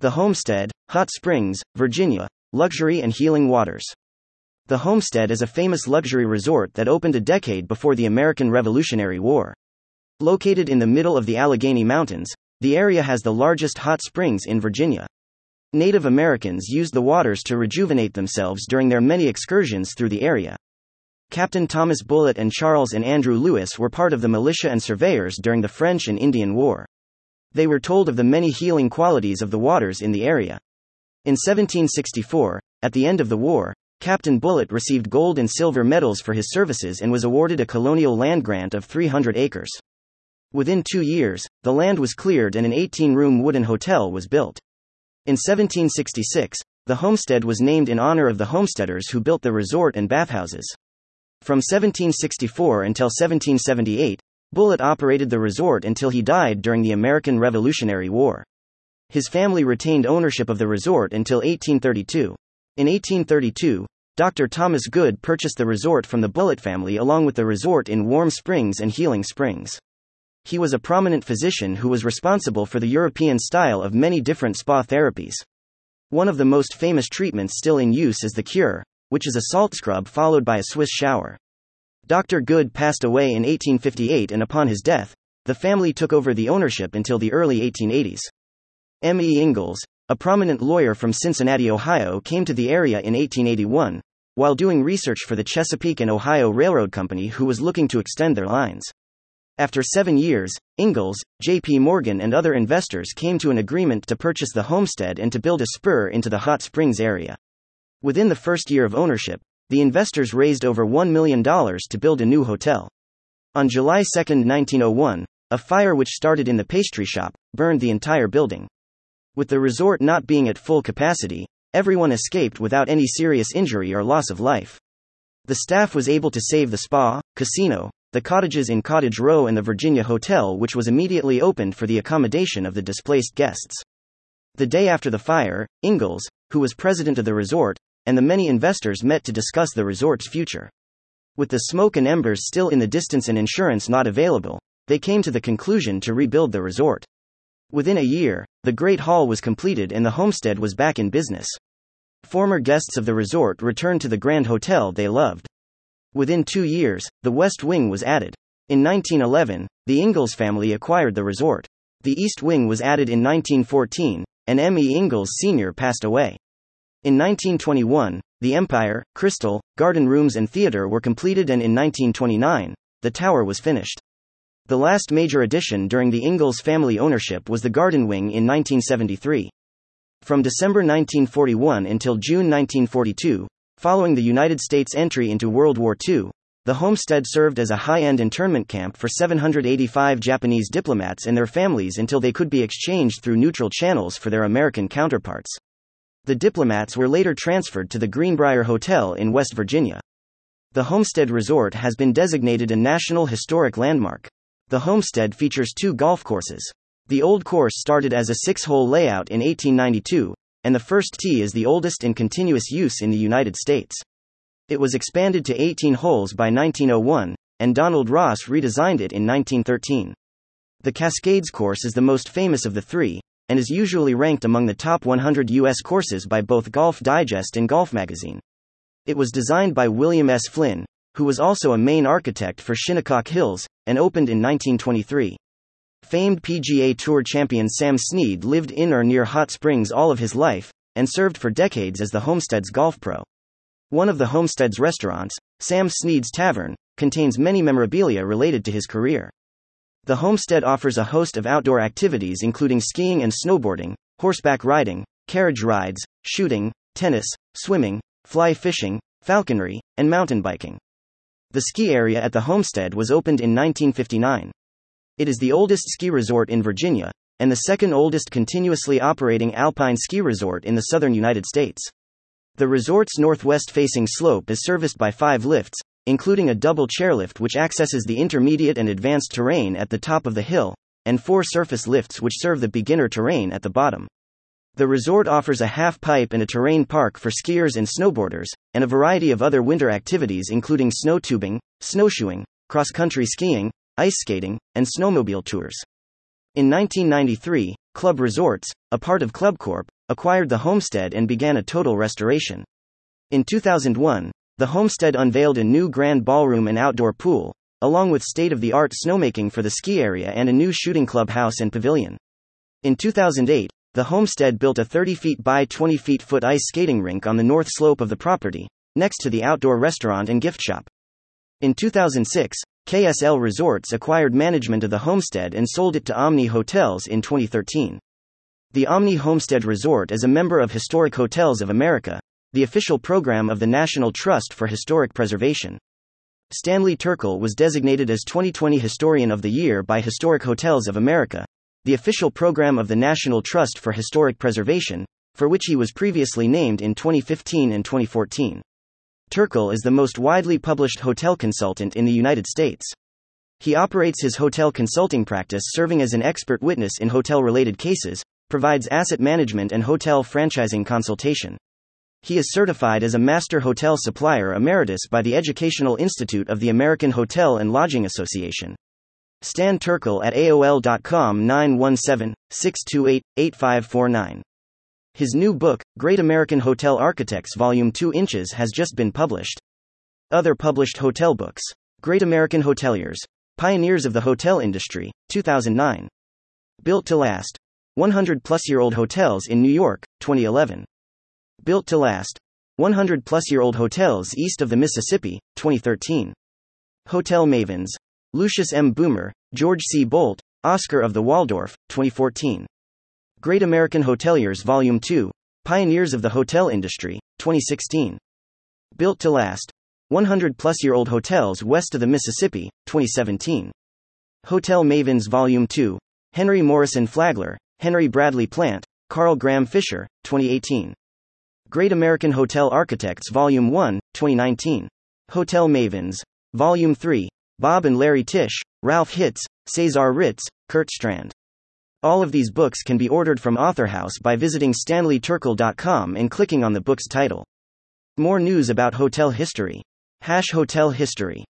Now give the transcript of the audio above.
The Homestead, Hot Springs, Virginia, Luxury and Healing Waters. The Homestead is a famous luxury resort that opened a decade before the American Revolutionary War. Located in the middle of the Allegheny Mountains, the area has the largest hot springs in Virginia. Native Americans used the waters to rejuvenate themselves during their many excursions through the area. Captain Thomas Bullitt and Charles and Andrew Lewis were part of the militia and surveyors during the French and Indian War. They were told of the many healing qualities of the waters in the area. In 1764, at the end of the war, Captain Bullitt received gold and silver medals for his services and was awarded a colonial land grant of 300 acres. Within two years, the land was cleared and an 18 room wooden hotel was built. In 1766, the homestead was named in honor of the homesteaders who built the resort and bathhouses. From 1764 until 1778, Bullitt operated the resort until he died during the American Revolutionary War. His family retained ownership of the resort until 1832. In 1832, Dr. Thomas Goode purchased the resort from the Bullitt family along with the resort in Warm Springs and Healing Springs. He was a prominent physician who was responsible for the European style of many different spa therapies. One of the most famous treatments still in use is the cure, which is a salt scrub followed by a Swiss shower. Dr. Goode passed away in 1858 and upon his death, the family took over the ownership until the early 1880s. M. E. Ingalls, a prominent lawyer from Cincinnati, Ohio, came to the area in 1881 while doing research for the Chesapeake and Ohio Railroad Company, who was looking to extend their lines. After seven years, Ingalls, J.P. Morgan, and other investors came to an agreement to purchase the homestead and to build a spur into the Hot Springs area. Within the first year of ownership, the investors raised over $1 million to build a new hotel. On July 2, 1901, a fire which started in the pastry shop burned the entire building. With the resort not being at full capacity, everyone escaped without any serious injury or loss of life. The staff was able to save the spa, casino, the cottages in Cottage Row, and the Virginia Hotel, which was immediately opened for the accommodation of the displaced guests. The day after the fire, Ingalls, who was president of the resort, and the many investors met to discuss the resort's future. With the smoke and embers still in the distance and insurance not available, they came to the conclusion to rebuild the resort. Within a year, the Great Hall was completed and the homestead was back in business. Former guests of the resort returned to the Grand Hotel they loved. Within two years, the West Wing was added. In 1911, the Ingalls family acquired the resort. The East Wing was added in 1914, and M. E. Ingalls Sr. passed away. In 1921, the Empire, Crystal, Garden Rooms, and Theater were completed, and in 1929, the tower was finished. The last major addition during the Ingalls family ownership was the Garden Wing in 1973. From December 1941 until June 1942, following the United States' entry into World War II, the homestead served as a high end internment camp for 785 Japanese diplomats and their families until they could be exchanged through neutral channels for their American counterparts. The diplomats were later transferred to the Greenbrier Hotel in West Virginia. The Homestead Resort has been designated a National Historic Landmark. The Homestead features two golf courses. The old course started as a six hole layout in 1892, and the first tee is the oldest in continuous use in the United States. It was expanded to 18 holes by 1901, and Donald Ross redesigned it in 1913. The Cascades course is the most famous of the three, and is usually ranked among the top 100 U.S. courses by both Golf Digest and Golf Magazine. It was designed by William S. Flynn, who was also a main architect for Shinnecock Hills, and opened in 1923. Famed PGA Tour champion Sam Snead lived in or near Hot Springs all of his life, and served for decades as the Homestead's golf pro. One of the Homestead's restaurants, Sam Snead's Tavern, contains many memorabilia related to his career. The homestead offers a host of outdoor activities including skiing and snowboarding, horseback riding, carriage rides, shooting, tennis, swimming, fly fishing, falconry, and mountain biking. The ski area at the homestead was opened in 1959. It is the oldest ski resort in Virginia, and the second oldest continuously operating alpine ski resort in the southern United States. The resort's northwest facing slope is serviced by five lifts, including a double chairlift which accesses the intermediate and advanced terrain at the top of the hill, and four surface lifts which serve the beginner terrain at the bottom. The resort offers a half pipe and a terrain park for skiers and snowboarders, and a variety of other winter activities including snow tubing, snowshoeing, cross country skiing, ice skating, and snowmobile tours. In 1993, Club Resorts, a part of ClubCorp, acquired the homestead and began a total restoration. In 2001, the homestead unveiled a new grand ballroom and outdoor pool, along with state of the art snowmaking for the ski area and a new shooting clubhouse and pavilion. In 2008, the homestead built a 30 feet by 20 feet foot ice skating rink on the north slope of the property, next to the outdoor restaurant and gift shop. In 2006, KSL Resorts acquired management of the homestead and sold it to Omni Hotels in 2013. The Omni Homestead Resort is a member of Historic Hotels of America, the official program of the National Trust for Historic Preservation. Stanley Turkel was designated as 2020 Historian of the Year by Historic Hotels of America, the official program of the National Trust for Historic Preservation, for which he was previously named in 2015 and 2014. Turkel is the most widely published hotel consultant in the United States. He operates his hotel consulting practice serving as an expert witness in hotel related cases, provides asset management and hotel franchising consultation. He is certified as a Master Hotel Supplier Emeritus by the Educational Institute of the American Hotel and Lodging Association. Stan Turkel at AOL.com 917 628 8549. His new book, Great American Hotel Architects Volume 2 Inches, has just been published. Other published hotel books Great American Hoteliers, Pioneers of the Hotel Industry, 2009. Built to Last 100 plus year old hotels in New York, 2011. Built to Last 100 plus year old hotels east of the Mississippi, 2013. Hotel Mavens Lucius M. Boomer, George C. Boldt, Oscar of the Waldorf, 2014. Great American Hoteliers Volume 2 Pioneers of the Hotel Industry, 2016. Built to Last 100 plus year old hotels west of the Mississippi, 2017. Hotel Mavens Volume 2 Henry Morrison Flagler, Henry Bradley Plant, Carl Graham Fisher, 2018. Great American Hotel Architects Volume 1, 2019. Hotel Mavens. Volume 3. Bob and Larry Tisch, Ralph Hitz, Cesar Ritz, Kurt Strand. All of these books can be ordered from AuthorHouse by visiting stanleyturkel.com and clicking on the book's title. More news about hotel history. Hash Hotel History.